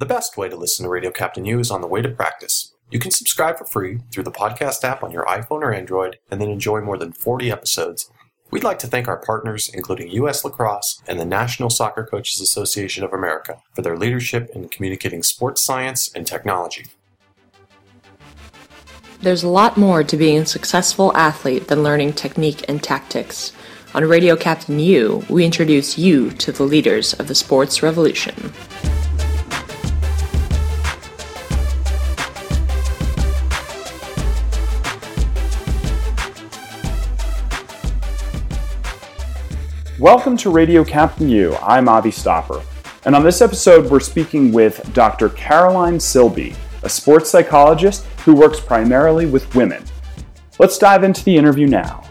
The best way to listen to Radio Captain U is on the way to practice. You can subscribe for free through the podcast app on your iPhone or Android and then enjoy more than 40 episodes. We'd like to thank our partners, including U.S. Lacrosse and the National Soccer Coaches Association of America, for their leadership in communicating sports science and technology. There's a lot more to being a successful athlete than learning technique and tactics. On Radio Captain U, we introduce you to the leaders of the sports revolution. Welcome to Radio Captain U. I'm Avi Stopper. And on this episode, we're speaking with Dr. Caroline Silby, a sports psychologist who works primarily with women. Let's dive into the interview now.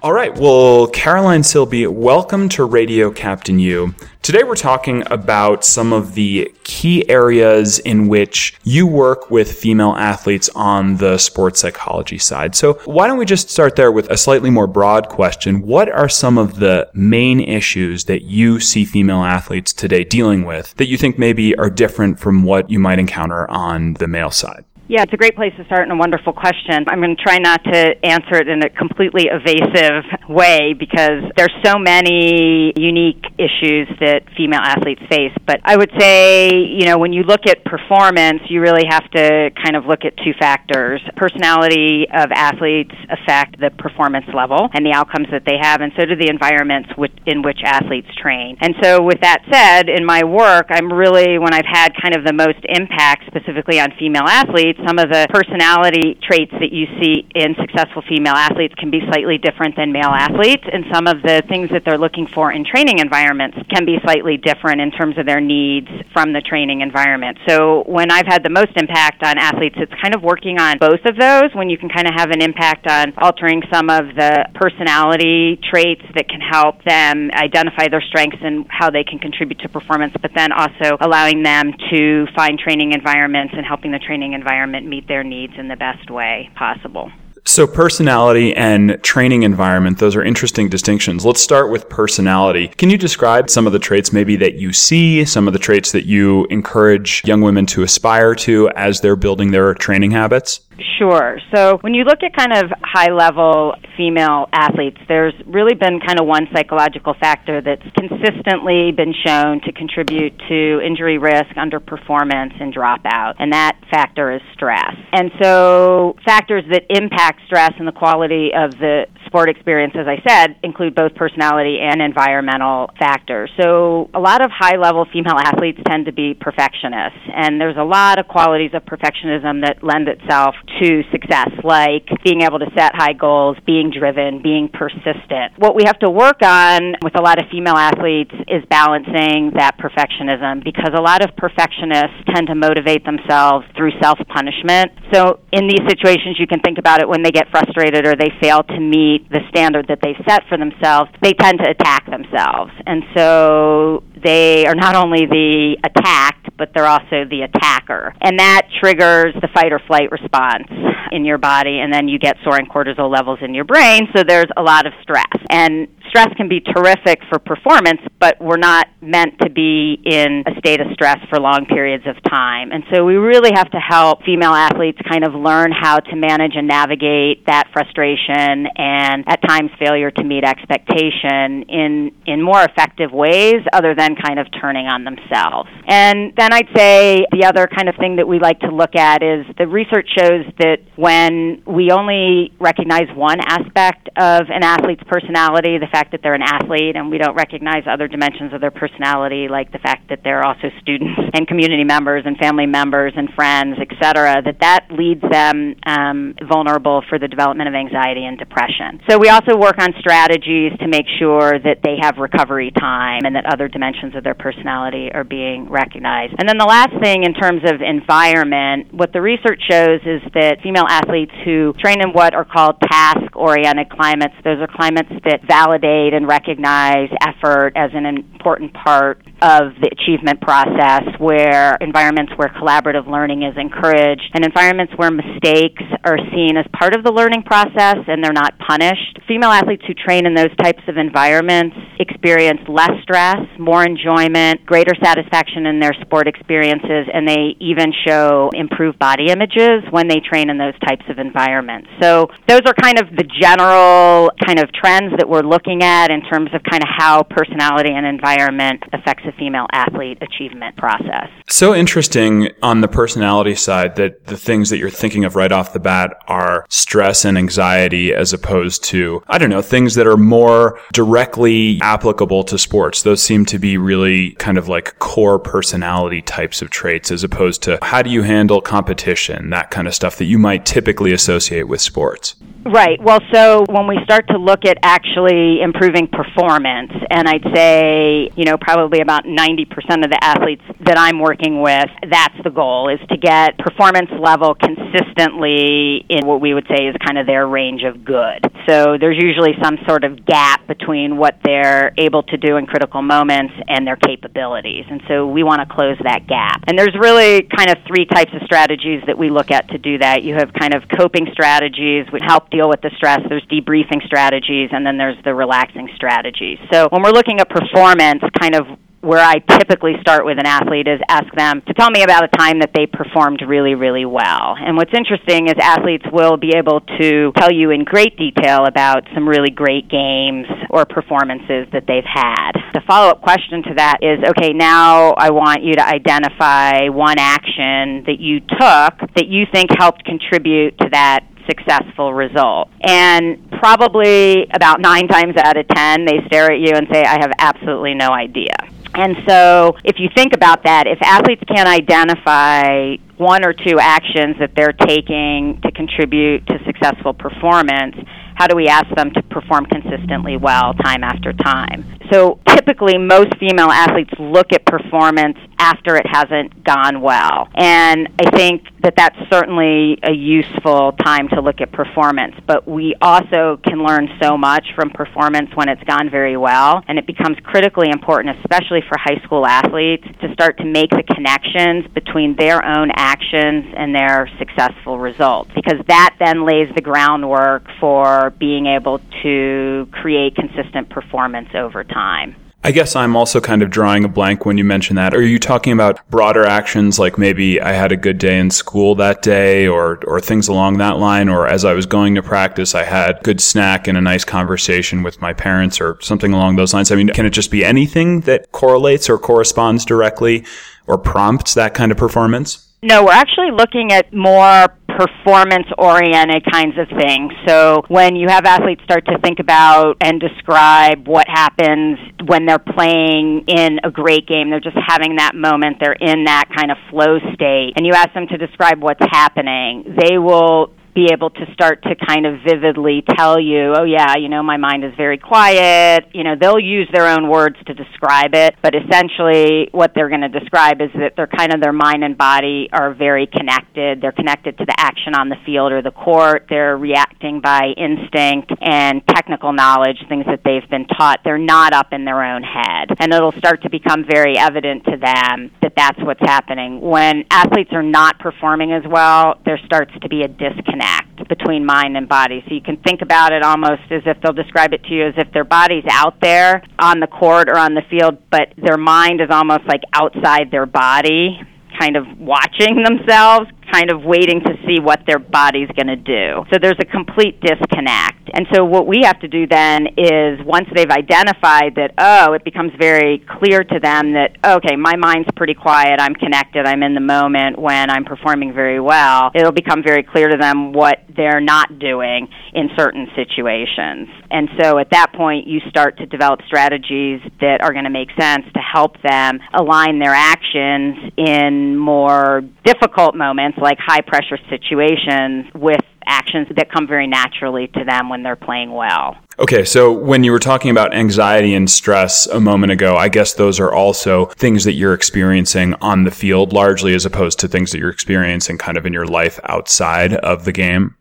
All right, well, Caroline Silby, welcome to Radio Captain U. Today we're talking about some of the key areas in which you work with female athletes on the sports psychology side. So why don't we just start there with a slightly more broad question? What are some of the main issues that you see female athletes today dealing with that you think maybe are different from what you might encounter on the male side? Yeah, it's a great place to start and a wonderful question. I'm going to try not to answer it in a completely evasive way because there's so many unique issues that female athletes face. But I would say, you know, when you look at performance, you really have to kind of look at two factors. Personality of athletes affect the performance level and the outcomes that they have, and so do the environments in which athletes train. And so, with that said, in my work, I'm really, when I've had kind of the most impact specifically on female athletes, some of the personality traits that you see in successful female athletes can be slightly different than male athletes, and some of the things that they're looking for in training environments can be slightly different in terms of their needs from the training environment. So when I've had the most impact on athletes, it's kind of working on both of those when you can kind of have an impact on altering some of the personality traits that can help them identify their strengths and how they can contribute to performance, but then also allowing them to find training environments and helping the training environment environment meet their needs in the best way possible. So, personality and training environment, those are interesting distinctions. Let's start with personality. Can you describe some of the traits maybe that you see, some of the traits that you encourage young women to aspire to as they're building their training habits? Sure. So when you look at kind of high level female athletes, there's really been kind of one psychological factor that's consistently been shown to contribute to injury risk, underperformance, and dropout, and that factor is stress. And so factors that impact stress and the quality of the sport experience, as I said, include both personality and environmental factors. So a lot of high level female athletes tend to be perfectionists, and there's a lot of qualities of perfectionism that lend itself to success, like being able to set high goals, being driven, being persistent. What we have to work on with a lot of female athletes is balancing that perfectionism because a lot of perfectionists tend to motivate themselves through self punishment. So in these situations, you can think about it when they get frustrated or they fail to meet the standard that they set for themselves, they tend to attack themselves. And so they are not only the attacked, but they're also the attacker. And that triggers the fight or flight response in your body, and then you get soaring cortisol levels in your brain, so there's a lot of stress. And stress can be terrific for performance, but we're not meant to be in a state of stress for long periods of time. And so we really have to help female athletes kind of learn how to manage and navigate that frustration and at times failure to meet expectation in in more effective ways other than kind of turning on themselves. And then I'd say the other kind of thing that we like to look at is the research shows that when we only recognize one aspect of an athlete's personality, the fact fact that they're an athlete and we don't recognize other dimensions of their personality like the fact that they're also students and community members and family members and friends etc that that leads them um, vulnerable for the development of anxiety and depression. So we also work on strategies to make sure that they have recovery time and that other dimensions of their personality are being recognized. And then the last thing in terms of environment what the research shows is that female athletes who train in what are called task oriented climates those are climates that validate and recognize effort as an important part of the achievement process, where environments where collaborative learning is encouraged, and environments where mistakes are seen as part of the learning process and they're not punished. Female athletes who train in those types of environments experience less stress, more enjoyment, greater satisfaction in their sport experiences, and they even show improved body images when they train in those types of environments. So, those are kind of the general kind of trends that we're looking at in terms of kind of how personality and environment affects a female athlete achievement process. So interesting on the personality side that the things that you're thinking of right off the bat are stress and anxiety as opposed to, I don't know, things that are more directly applicable to sports. Those seem to be really kind of like core personality types of traits as opposed to how do you handle competition, that kind of stuff that you might typically associate with sports. Right. Well, so when we start to look at actually improving performance, and I'd say, you know, probably about 90% of the athletes that I'm working with, that's the goal, is to get performance level consistently in what we would say is kind of their range of good. So there's usually some sort of gap between what they're able to do in critical moments and their capabilities. And so we want to close that gap. And there's really kind of three types of strategies that we look at to do that. You have kind of coping strategies which help deal with the stress, there's debriefing strategies, and then there's the relaxing strategies. So when we're looking at performance, kind of where I typically start with an athlete is ask them to tell me about a time that they performed really, really well. And what's interesting is athletes will be able to tell you in great detail about some really great games or performances that they've had. The follow up question to that is okay, now I want you to identify one action that you took that you think helped contribute to that successful result. And probably about nine times out of ten, they stare at you and say, I have absolutely no idea. And so, if you think about that, if athletes can't identify one or two actions that they're taking to contribute to successful performance, how do we ask them to perform consistently well time after time? So typically, most female athletes look at performance after it hasn't gone well. And I think that that's certainly a useful time to look at performance. But we also can learn so much from performance when it's gone very well. And it becomes critically important, especially for high school athletes, to start to make the connections between their own actions and their successful results. Because that then lays the groundwork for being able to create consistent performance over time. I guess I'm also kind of drawing a blank when you mention that. Are you talking about broader actions like maybe I had a good day in school that day or, or things along that line? Or as I was going to practice, I had a good snack and a nice conversation with my parents or something along those lines? I mean, can it just be anything that correlates or corresponds directly or prompts that kind of performance? No, we're actually looking at more performance oriented kinds of things. So when you have athletes start to think about and describe what happens when they're playing in a great game, they're just having that moment, they're in that kind of flow state, and you ask them to describe what's happening, they will be able to start to kind of vividly tell you, oh yeah, you know, my mind is very quiet. You know, they'll use their own words to describe it, but essentially what they're going to describe is that they're kind of their mind and body are very connected. They're connected to the action on the field or the court. They're reacting by instinct and technical knowledge, things that they've been taught. They're not up in their own head. And it'll start to become very evident to them that that's what's happening. When athletes are not performing as well, there starts to be a disconnect disconnect between mind and body. So you can think about it almost as if they'll describe it to you as if their body's out there on the court or on the field, but their mind is almost like outside their body, kind of watching themselves, kind of waiting to see what their body's going to do. So there's a complete disconnect. And so what we have to do then is once they've identified that, oh, it becomes very clear to them that, okay, my mind's pretty quiet, I'm connected, I'm in the moment when I'm performing very well, it'll become very clear to them what they're not doing in certain situations. And so at that point, you start to develop strategies that are going to make sense to help them align their actions in more difficult moments like high pressure situations with actions that come very naturally to them when they're playing well. Okay, so when you were talking about anxiety and stress a moment ago, I guess those are also things that you're experiencing on the field largely as opposed to things that you're experiencing kind of in your life outside of the game.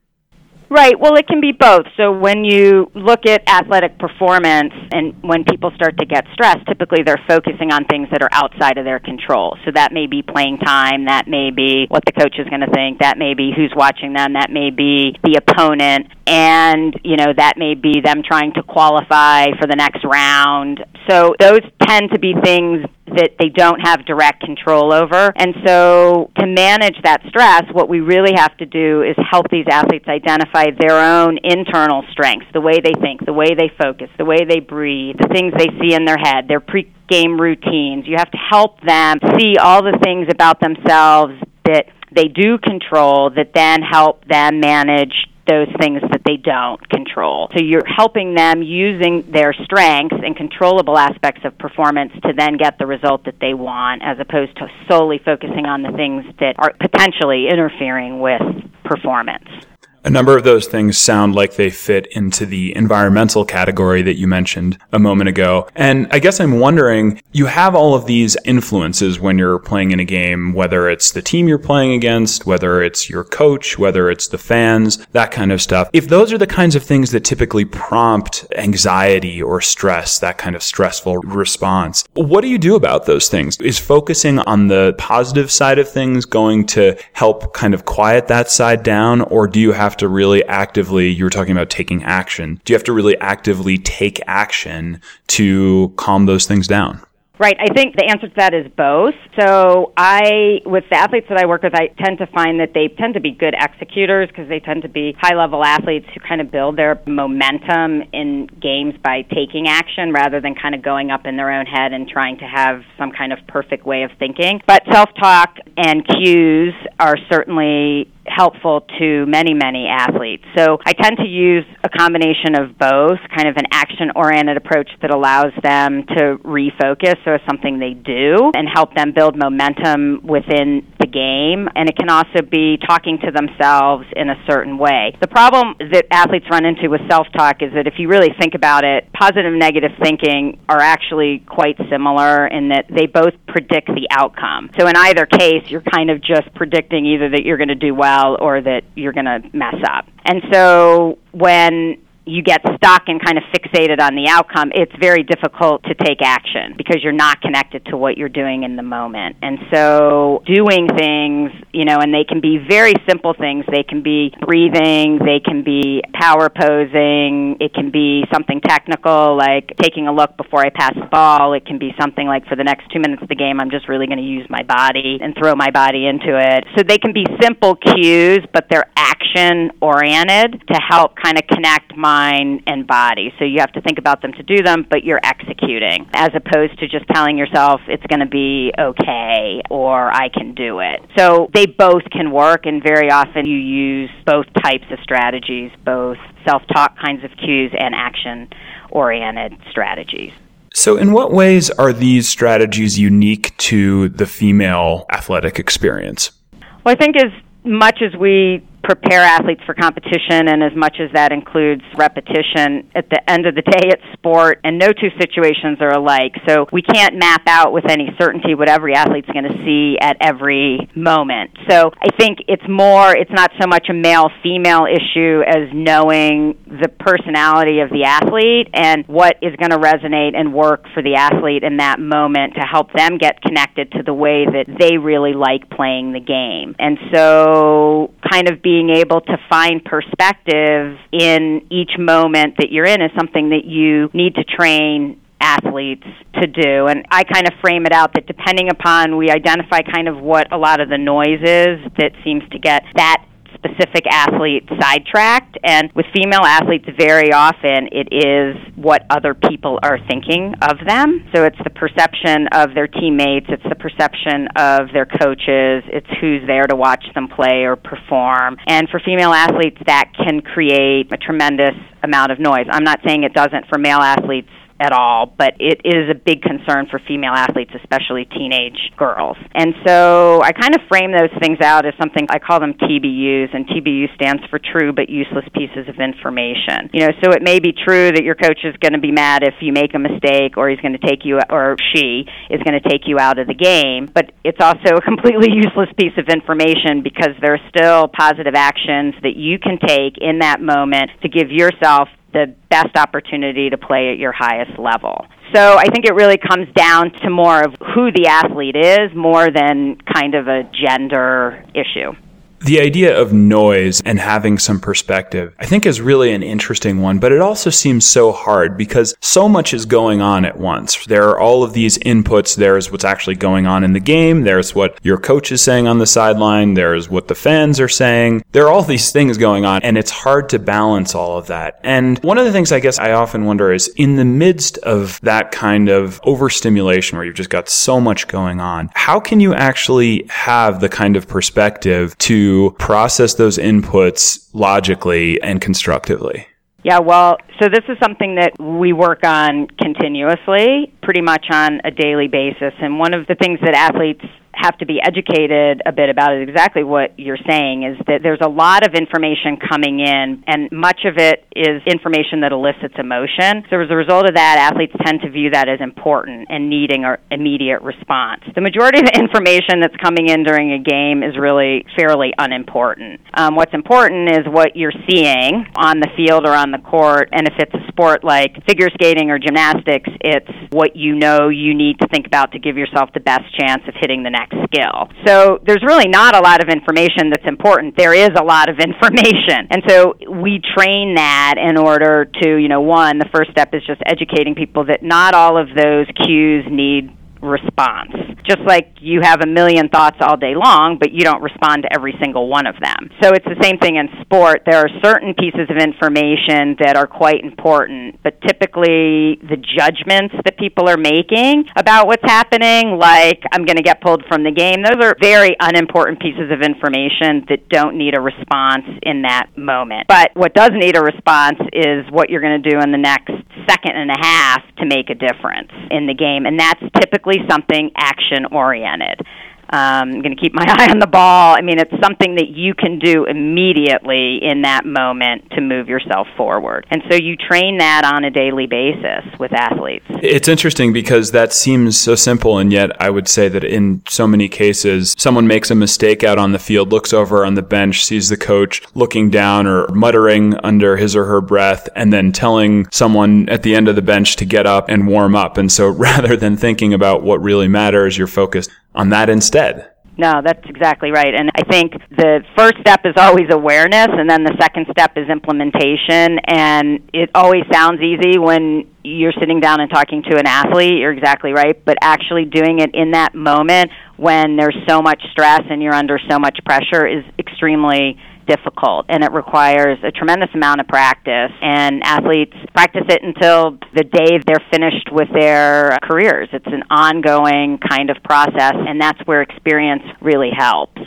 Right. Well, it can be both. So when you look at athletic performance and when people start to get stressed, typically they're focusing on things that are outside of their control. So that may be playing time, that may be what the coach is going to think, that may be who's watching them, that may be the opponent, and, you know, that may be them trying to qualify for the next round. So those tend to be things that they don't have direct control over. And so to manage that stress, what we really have to do is help these athletes identify their own internal strengths, the way they think, the way they focus, the way they breathe, the things they see in their head, their pre game routines. You have to help them see all the things about themselves that they do control that then help them manage those things that they don't control. So you're helping them using their strengths and controllable aspects of performance to then get the result that they want as opposed to solely focusing on the things that are potentially interfering with performance. A number of those things sound like they fit into the environmental category that you mentioned a moment ago. And I guess I'm wondering, you have all of these influences when you're playing in a game, whether it's the team you're playing against, whether it's your coach, whether it's the fans, that kind of stuff. If those are the kinds of things that typically prompt anxiety or stress, that kind of stressful response, what do you do about those things? Is focusing on the positive side of things going to help kind of quiet that side down, or do you have have to really actively, you were talking about taking action. Do you have to really actively take action to calm those things down? Right. I think the answer to that is both. So I, with the athletes that I work with, I tend to find that they tend to be good executors because they tend to be high level athletes who kind of build their momentum in games by taking action rather than kind of going up in their own head and trying to have some kind of perfect way of thinking. But self talk and cues are certainly helpful to many, many athletes. So I tend to use a combination of both, kind of an action oriented approach that allows them to refocus, it's something they do, and help them build momentum within the game. And it can also be talking to themselves in a certain way. The problem that athletes run into with self talk is that if you really think about it, positive and negative thinking are actually quite similar in that they both predict the outcome. So in either case, you're kind of just predicting either that you're going to do well or that you're going to mess up. And so when you get stuck and kind of fixated on the outcome, it's very difficult to take action because you're not connected to what you're doing in the moment. And so doing things, you know, and they can be very simple things. They can be breathing, they can be power posing, it can be something technical like taking a look before I pass the ball. It can be something like for the next 2 minutes of the game I'm just really going to use my body and throw my body into it. So they can be simple cues, but they're action oriented to help kind of connect my mind and body. So you have to think about them to do them, but you're executing as opposed to just telling yourself it's going to be okay or I can do it. So they both can work, and very often you use both types of strategies, both self talk kinds of cues and action oriented strategies. So, in what ways are these strategies unique to the female athletic experience? Well, I think as much as we prepare athletes for competition, and as much as that includes repetition, at the end of the day, it's sport, and no two situations are alike. So we can't map out with any certainty what every athlete's going to see at every moment. So I think it's more, it's not so much a male female issue as knowing the personality of the athlete and what is going to resonate and work for the athlete in that moment to help them get connected to the way that they really like playing the game. And so, kind of being able to find perspective in each moment that you're in is something that you need to train athletes to do. And I kind of frame it out that depending upon, we identify kind of what a lot of the noise is that seems to get that specific athlete sidetracked. And with female athletes, very often it is what other people are thinking of them. So it's the perception of their teammates, it's the perception of their coaches, it's who's there to watch them play or perform. And for female athletes, that can create a tremendous amount of noise. I'm not saying it doesn't for male athletes at all, but it is a big concern for female athletes, especially teenage girls. And so I kind of frame those things out as something I call them TBUs, and TBU stands for true but useless pieces of information. You know, so it may be true that your coach is going to be mad if you make a mistake, or he's going to take you, or she is going to take you out of the game, but it's also a completely useless piece of information because there are still positive actions that you can take in that moment to give yourself the best opportunity to play at your highest level. So I think it really comes down to more of who the athlete is more than kind of a gender issue. The idea of noise and having some perspective, I think is really an interesting one, but it also seems so hard because so much is going on at once. There are all of these inputs. There's what's actually going on in the game. There's what your coach is saying on the sideline. There's what the fans are saying. There are all these things going on and it's hard to balance all of that. And one of the things I guess I often wonder is in the midst of that kind of overstimulation where you've just got so much going on, how can you actually have the kind of perspective to process those inputs logically and constructively? Yeah, well, so this is something that we work on continuously, pretty much on a daily basis. And one of the things that athletes have to be educated a bit about is exactly what you're saying is that there's a lot of information coming in and much of it is information that elicits emotion. So as a result of that, athletes tend to view that as important and needing an immediate response. The majority of the information that's coming in during a game is really fairly unimportant. Um, what's important is what you're seeing on the field or on the court, and if it's a sport like figure skating or gymnastics, it's what you know you need to think about to give yourself the best chance of hitting the next next skill. So there's really not a lot of information that's important. There is a lot of information. And so we train that in order to, you know, one, the first step is just educating people that not all of those cues need response. Just like you have a million thoughts all day long, but you don't respond to every single one of them. So it's the same thing in sport. There are certain pieces of information that are quite important, but typically the judgments that people are making about what's happening, like I'm going to get pulled from the game, those are very unimportant pieces of information that don't need a response in that moment. But what does need a response is what you're going to do in the next second and a half to make a difference in the game. And that's typically something action oriented. Um, I'm going to keep my eye on the ball. I mean, it's something that you can do immediately in that moment to move yourself forward. And so you train that on a daily basis with athletes. It's interesting because that seems so simple, and yet I would say that in so many cases, someone makes a mistake out on the field, looks over on the bench, sees the coach looking down or muttering under his or her breath, and then telling someone at the end of the bench to get up and warm up. And so rather than thinking about what really matters, you're focused on that instead. No, that's exactly right. And I think the first step is always awareness, and then the second step is implementation. And it always sounds easy when you're sitting down and talking to an athlete. You're exactly right. But actually doing it in that moment when there's so much stress and you're under so much pressure is extremely difficult and it requires a tremendous amount of practice and athletes practice it until the day they're finished with their careers. It's an ongoing kind of process and that's where experience really helps.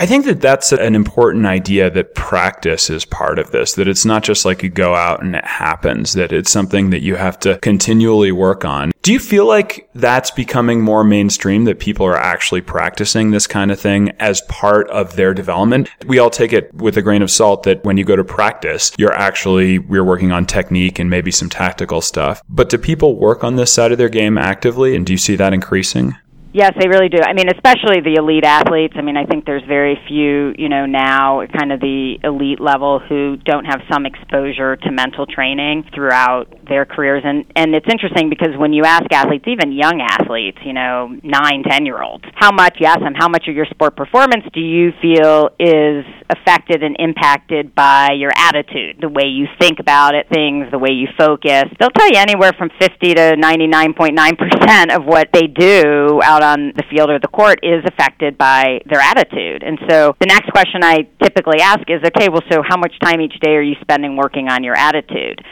I think that that's an important idea that practice is part of this, that it's not just like you go out and it happens, that it's something that you have to continually work on. Do you feel like that's becoming more mainstream, that people are actually practicing this kind of thing as part of their development? We all take it with a grain of salt that when you go to practice, you're actually, we're working on technique and maybe some tactical stuff. But do people work on this side of their game actively? And do you see that increasing? Yes, they really do. I mean, especially the elite athletes. I mean, I think there's very few, you know, now kind of the elite level who don't have some exposure to mental training throughout their careers. And and it's interesting because when you ask athletes, even young athletes, you know, nine, ten year olds, how much you ask them, how much of your sport performance do you feel is affected and impacted by your attitude, the way you think about it, things, the way you focus? They'll tell you anywhere from 50 to 99.9 percent of what they do out out on the field or the court is affected by their attitude. And so the next question I typically ask is, okay, well, so how much time each day are you spending working on your attitude?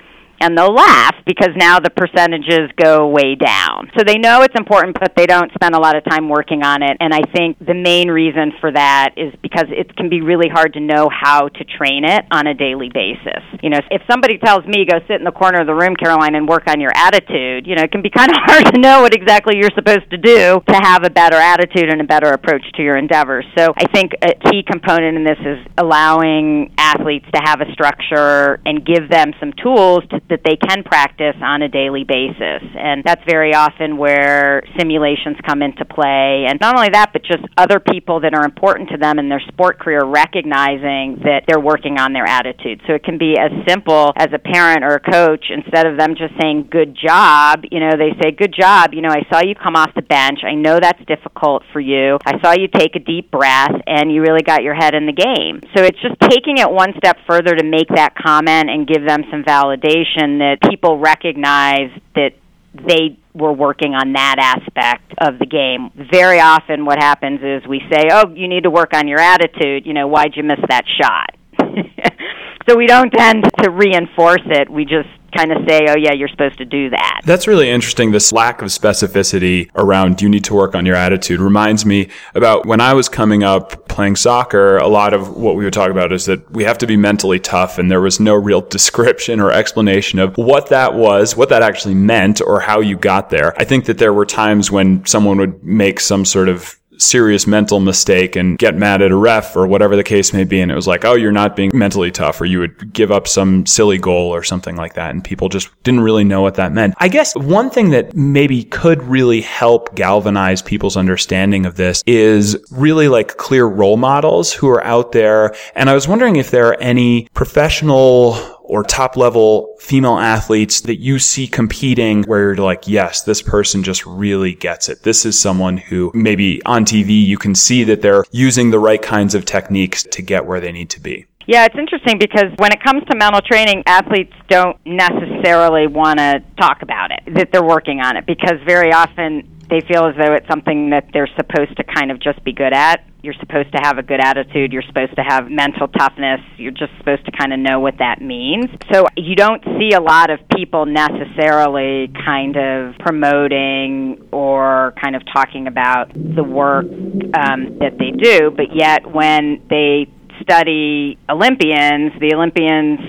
And they'll laugh because now the percentages go way down. So they know it's important, but they don't spend a lot of time working on it. And I think the main reason for that is because it can be really hard to know how to train it on a daily basis. You know, if somebody tells me go sit in the corner of the room, Caroline, and work on your attitude, you know, it can be kind of hard to know what exactly you're supposed to do to have a better attitude and a better approach to your endeavors. So I think a key component in this is allowing athletes to have a structure and give them some tools to, that they can practice on a daily basis. And that's very often where simulations come into play. And not only that, but just other people that are important to them in their sport career recognizing that they're working on their attitude. So it can be as simple as a parent or a coach, instead of them just saying, good job, you know, they say, good job, you know, I saw you come off the bench. I know that's difficult for you. I saw you take a deep breath and you really got your head in the game. So it's just taking it one step further to make that comment and give them some validation that people recognize that they were working on that aspect of the game. Very often what happens is we say, "Oh, you need to work on your attitude, you know, why'd you miss that shot?" so we don't tend to reinforce it. We just kind of say, oh, yeah, you're supposed to do that. That's really interesting. This lack of specificity around you need to work on your attitude reminds me about when I was coming up playing soccer. A lot of what we would talk about is that we have to be mentally tough, and there was no real description or explanation of what that was, what that actually meant, or how you got there. I think that there were times when someone would make some sort of serious mental mistake and get mad at a ref or whatever the case may be. And it was like, oh, you're not being mentally tough, or you would give up some silly goal or something like that. And people just didn't really know what that meant. I guess one thing that maybe could really help galvanize people's understanding of this is really like clear role models who are out there. And I was wondering if there are any professional or top level female athletes that you see competing where you're like, yes, this person just really gets it. This is someone who maybe on TV you can see that they're using the right kinds of techniques to get where they need to be. Yeah, it's interesting because when it comes to mental training, athletes don't necessarily want to talk about it, that they're working on it, because very often they feel as though it's something that they're supposed to kind of just be good at. You're supposed to have a good attitude. You're supposed to have mental toughness. You're just supposed to kind of know what that means. So you don't see a lot of people necessarily kind of promoting or kind of talking about the work um, that they do, but yet when they study Olympians, the Olympians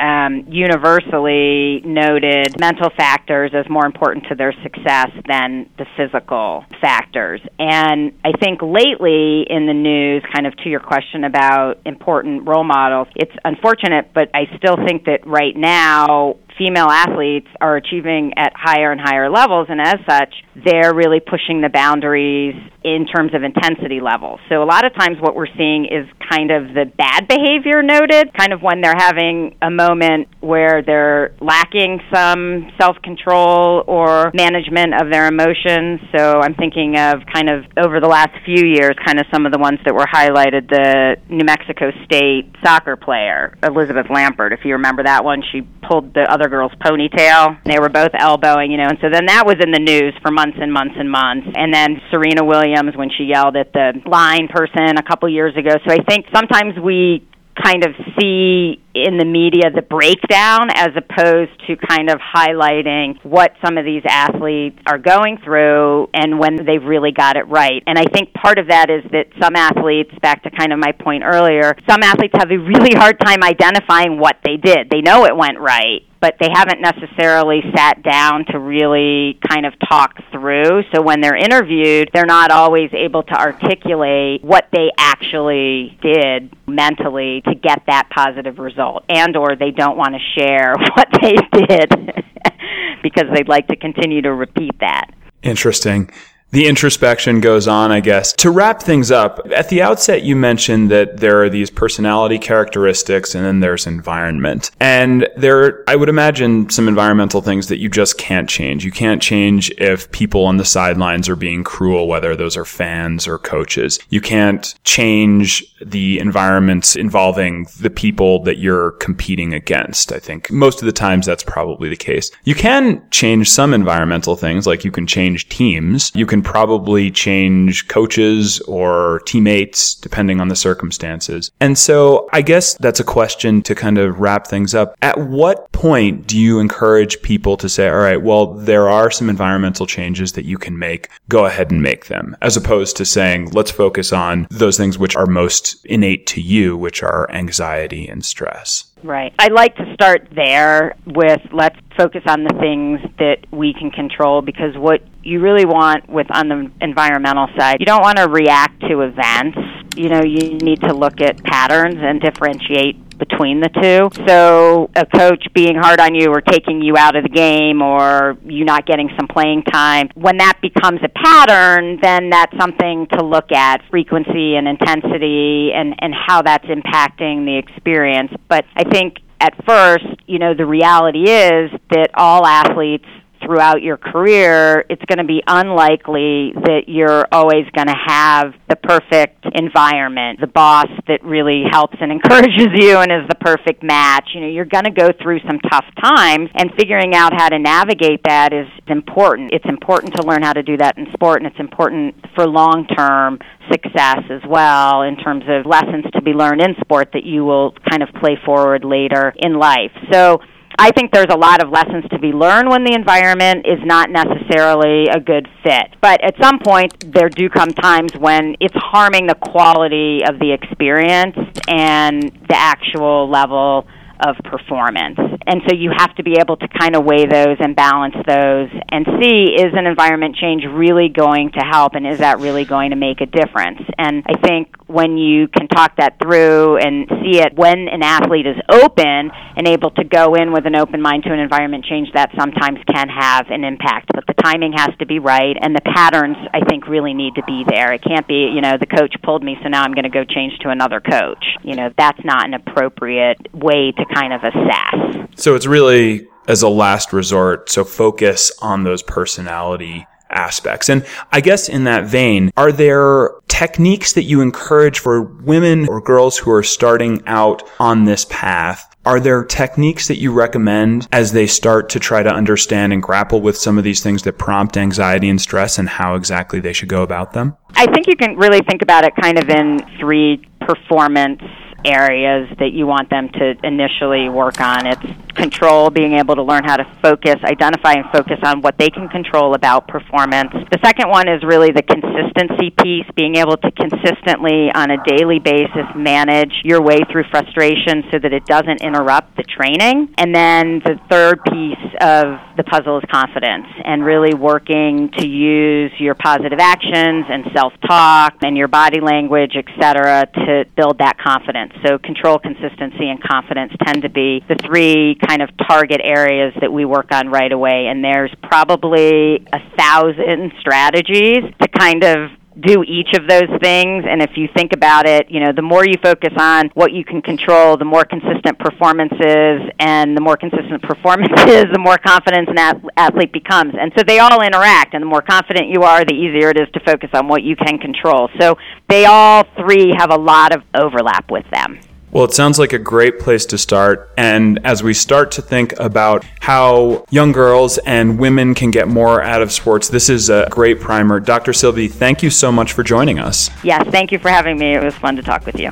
um, universally noted mental factors as more important to their success than the physical factors. And I think lately in the news, kind of to your question about important role models, it's unfortunate, but I still think that right now female athletes are achieving at higher and higher levels, and as such, they're really pushing the boundaries in terms of intensity levels. So, a lot of times, what we're seeing is kind of the bad behavior noted, kind of when they're having a moment where they're lacking some self control or management of their emotions. So, I'm thinking of kind of over the last few years, kind of some of the ones that were highlighted the New Mexico State soccer player, Elizabeth Lambert. If you remember that one, she pulled the other girl's ponytail. They were both elbowing, you know, and so then that was in the news for months and months and months. And then Serena Williams when she yelled at the line person a couple years ago. So I think sometimes we kind of see in the media the breakdown as opposed to kind of highlighting what some of these athletes are going through and when they've really got it right. And I think part of that is that some athletes, back to kind of my point earlier, some athletes have a really hard time identifying what they did. They know it went right, but they haven't necessarily sat down to really kind of talk through. So when they're interviewed, they're not always able to articulate what they actually did mentally to get that positive result and or they don't want to share what they did because they'd like to continue to repeat that. Interesting the introspection goes on, I guess. To wrap things up, at the outset, you mentioned that there are these personality characteristics and then there's environment. And there, I would imagine some environmental things that you just can't change. You can't change if people on the sidelines are being cruel, whether those are fans or coaches. You can't change the environments involving the people that you're competing against. I think most of the times that's probably the case. You can change some environmental things, like you can change teams. You can can probably change coaches or teammates depending on the circumstances. And so I guess that's a question to kind of wrap things up. At what point do you encourage people to say, all right, well, there are some environmental changes that you can make. Go ahead and make them as opposed to saying, let's focus on those things which are most innate to you, which are anxiety and stress. Right. I'd like to start there with let's focus on the things that we can control because what you really want with on the environmental side, you don't want to react to events. You know, you need to look at patterns and differentiate between the two. So a coach being hard on you or taking you out of the game or you not getting some playing time, when that becomes a pattern, then that's something to look at frequency and intensity and, and how that's impacting the experience. But I think at first, you know, the reality is that all athletes throughout your career, it's going to be unlikely that you're always going to have the perfect environment, the boss that really helps and encourages you and is the perfect match. You know, you're going to go through some tough times, and figuring out how to navigate that is important. It's important to learn how to do that in sport, and it's important for long term success as well in terms of lessons to be learned in sport that you will kind of play forward later in life. So, I think there's a lot of lessons to be learned when the environment is not necessarily a good fit. But at some point, there do come times when it's harming the quality of the experience and the actual level of performance. And so you have to be able to kind of weigh those and balance those and see is an environment change really going to help and is that really going to make a difference? And I think when you can talk that through and see it when an athlete is open and able to go in with an open mind to an environment change, that sometimes can have an impact. But the timing has to be right and the patterns, I think, really need to be there. It can't be, you know, the coach pulled me, so now I'm going to go change to another coach. You know, that's not an appropriate way to kind of assess. So it's really as a last resort. So focus on those personality aspects. And I guess in that vein, are there techniques that you encourage for women or girls who are starting out on this path? Are there techniques that you recommend as they start to try to understand and grapple with some of these things that prompt anxiety and stress and how exactly they should go about them? I think you can really think about it kind of in three performance areas that you want them to initially work on. It's control, being able to learn how to focus, identify and focus on what they can control about performance. The second one is really the consistency piece, being able to consistently on a daily basis manage your way through frustration so that it doesn't interrupt the training. And then the third piece of the puzzle is confidence and really working to use your positive actions and self-talk and your body language, etc., to build that confidence. So control, consistency, and confidence tend to be the three kind of target areas that we work on right away. And there's probably a thousand strategies to kind of do each of those things. And if you think about it you know the more you focus on what you can control the more consistent performances and the more consistent performances the more confidence an athlete becomes. And so they all interact and the more confident you are the easier it is to focus on what you can control. So they all three have a lot of overlap with them well, it sounds like a great place to start. And as we start to think about how young girls and women can get more out of sports, this is a great primer. Dr. Silby, thank you so much for joining us. Yes, thank you for having me. It was fun to talk with you.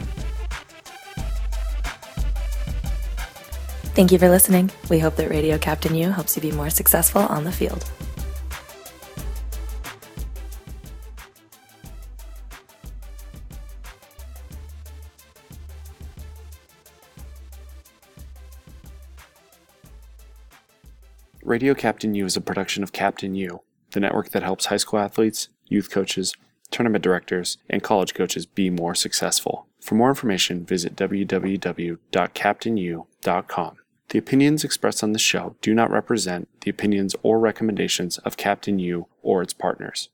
Thank you for listening. We hope that Radio Captain U helps you be more successful on the field. Radio Captain U is a production of Captain U, the network that helps high school athletes, youth coaches, tournament directors, and college coaches be more successful. For more information, visit www.captainu.com. The opinions expressed on this show do not represent the opinions or recommendations of Captain U or its partners.